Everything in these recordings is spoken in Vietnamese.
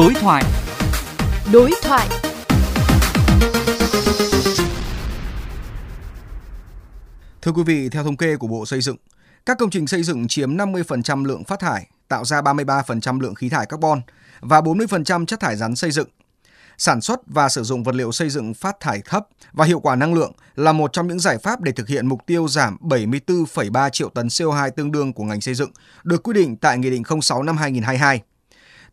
Đối thoại. Đối thoại. Thưa quý vị, theo thống kê của Bộ Xây dựng, các công trình xây dựng chiếm 50% lượng phát thải, tạo ra 33% lượng khí thải carbon và 40% chất thải rắn xây dựng. Sản xuất và sử dụng vật liệu xây dựng phát thải thấp và hiệu quả năng lượng là một trong những giải pháp để thực hiện mục tiêu giảm 74,3 triệu tấn CO2 tương đương của ngành xây dựng, được quy định tại Nghị định 06 năm 2022.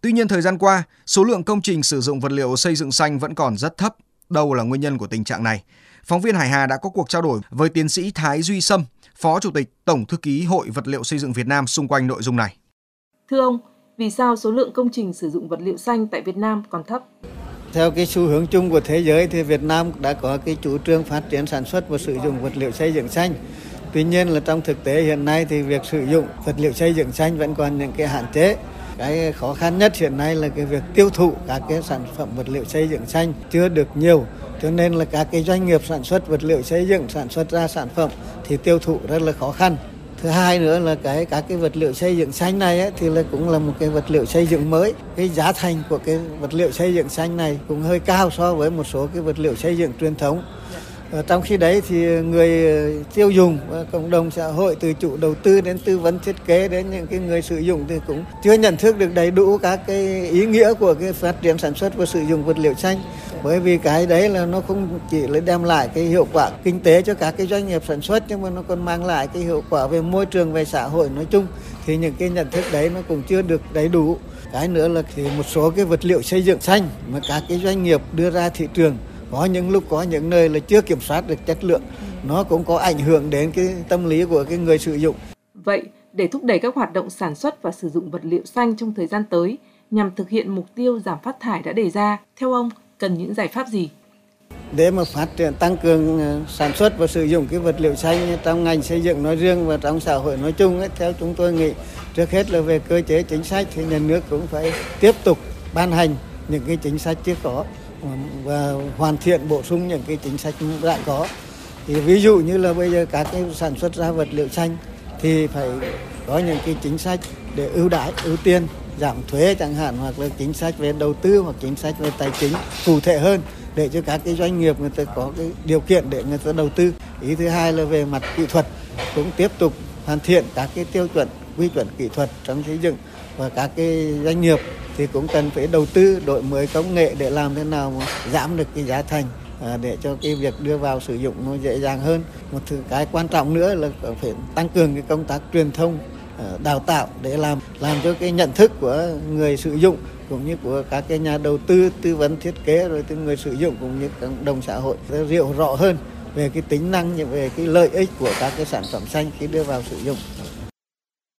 Tuy nhiên thời gian qua, số lượng công trình sử dụng vật liệu xây dựng xanh vẫn còn rất thấp. Đâu là nguyên nhân của tình trạng này? Phóng viên Hải Hà đã có cuộc trao đổi với tiến sĩ Thái Duy Sâm, Phó Chủ tịch Tổng Thư ký Hội Vật liệu Xây dựng Việt Nam xung quanh nội dung này. Thưa ông, vì sao số lượng công trình sử dụng vật liệu xanh tại Việt Nam còn thấp? Theo cái xu hướng chung của thế giới thì Việt Nam đã có cái chủ trương phát triển sản xuất và sử dụng vật liệu xây dựng xanh. Tuy nhiên là trong thực tế hiện nay thì việc sử dụng vật liệu xây dựng xanh vẫn còn những cái hạn chế. Cái khó khăn nhất hiện nay là cái việc tiêu thụ các cái sản phẩm vật liệu xây dựng xanh chưa được nhiều. Cho nên là các cái doanh nghiệp sản xuất vật liệu xây dựng sản xuất ra sản phẩm thì tiêu thụ rất là khó khăn. Thứ hai nữa là cái các cái vật liệu xây dựng xanh này ấy, thì là cũng là một cái vật liệu xây dựng mới. Cái giá thành của cái vật liệu xây dựng xanh này cũng hơi cao so với một số cái vật liệu xây dựng truyền thống ở trong khi đấy thì người ờ, tiêu dùng và cộng đồng xã hội từ chủ đầu tư đến tư vấn thiết kế đến những cái người sử dụng thì cũng chưa nhận thức được đầy đủ các cái ý nghĩa của cái phát triển sản xuất và sử dụng vật liệu xanh. Bởi vì cái đấy là nó không chỉ là đem lại cái hiệu quả kinh tế cho các cái doanh nghiệp sản xuất, nhưng mà nó còn mang lại cái hiệu quả về môi trường, về xã hội nói chung. Thì những cái nhận thức đấy nó cũng chưa được đầy đủ. Cái nữa là thì một số cái vật liệu xây dựng xanh mà các cái doanh nghiệp đưa ra thị trường có những lúc có những nơi là chưa kiểm soát được chất lượng. Nó cũng có ảnh hưởng đến cái tâm lý của cái người sử dụng. Vậy để thúc đẩy các hoạt động sản xuất và sử dụng vật liệu xanh trong thời gian tới nhằm thực hiện mục tiêu giảm phát thải đã đề ra theo ông cần những giải pháp gì? Để mà phát triển tăng cường ờ, sản xuất và sử dụng cái vật liệu xanh trong ngành xây dựng nói riêng và trong xã hội nói chung ấy, theo chúng tôi nghĩ trước hết là về cơ chế chính sách thì nhà nước cũng phải tiếp tục ban hành những cái chính sách chưa có và hoàn thiện, bổ sung những cái chính sách đã có. Thì ví dụ như là bây giờ các cái sản xuất ra vật liệu xanh thì phải có những cái chính sách để ưu đãi, ưu tiên, giảm thuế chẳng hạn, hoặc là chính sách về đầu tư hoặc chính sách về tài chính cụ thể hơn để cho các cái doanh nghiệp người ta có cái điều kiện để người ta đầu tư. Ý thứ hai là về mặt kỹ thuật, cũng tiếp tục hoàn thiện các cái tiêu chuẩn, quy chuẩn kỹ thuật trong xây dựng và các cái doanh nghiệp thì cũng cần phải đầu tư đổi mới công nghệ để làm thế nào mà giảm được cái giá thành à, để cho cái việc đưa vào sử dụng nó dễ dàng hơn. Một thứ cái quan trọng nữa là phải tăng cường cái công tác truyền thông à, đào tạo để làm làm cho cái nhận thức của người sử dụng cũng như của các cái nhà đầu tư tư vấn thiết kế rồi từ người sử dụng cũng như cộng đồng xã hội hiểu rõ hơn về cái tính năng, về cái lợi ích của các cái sản phẩm xanh khi đưa vào sử dụng.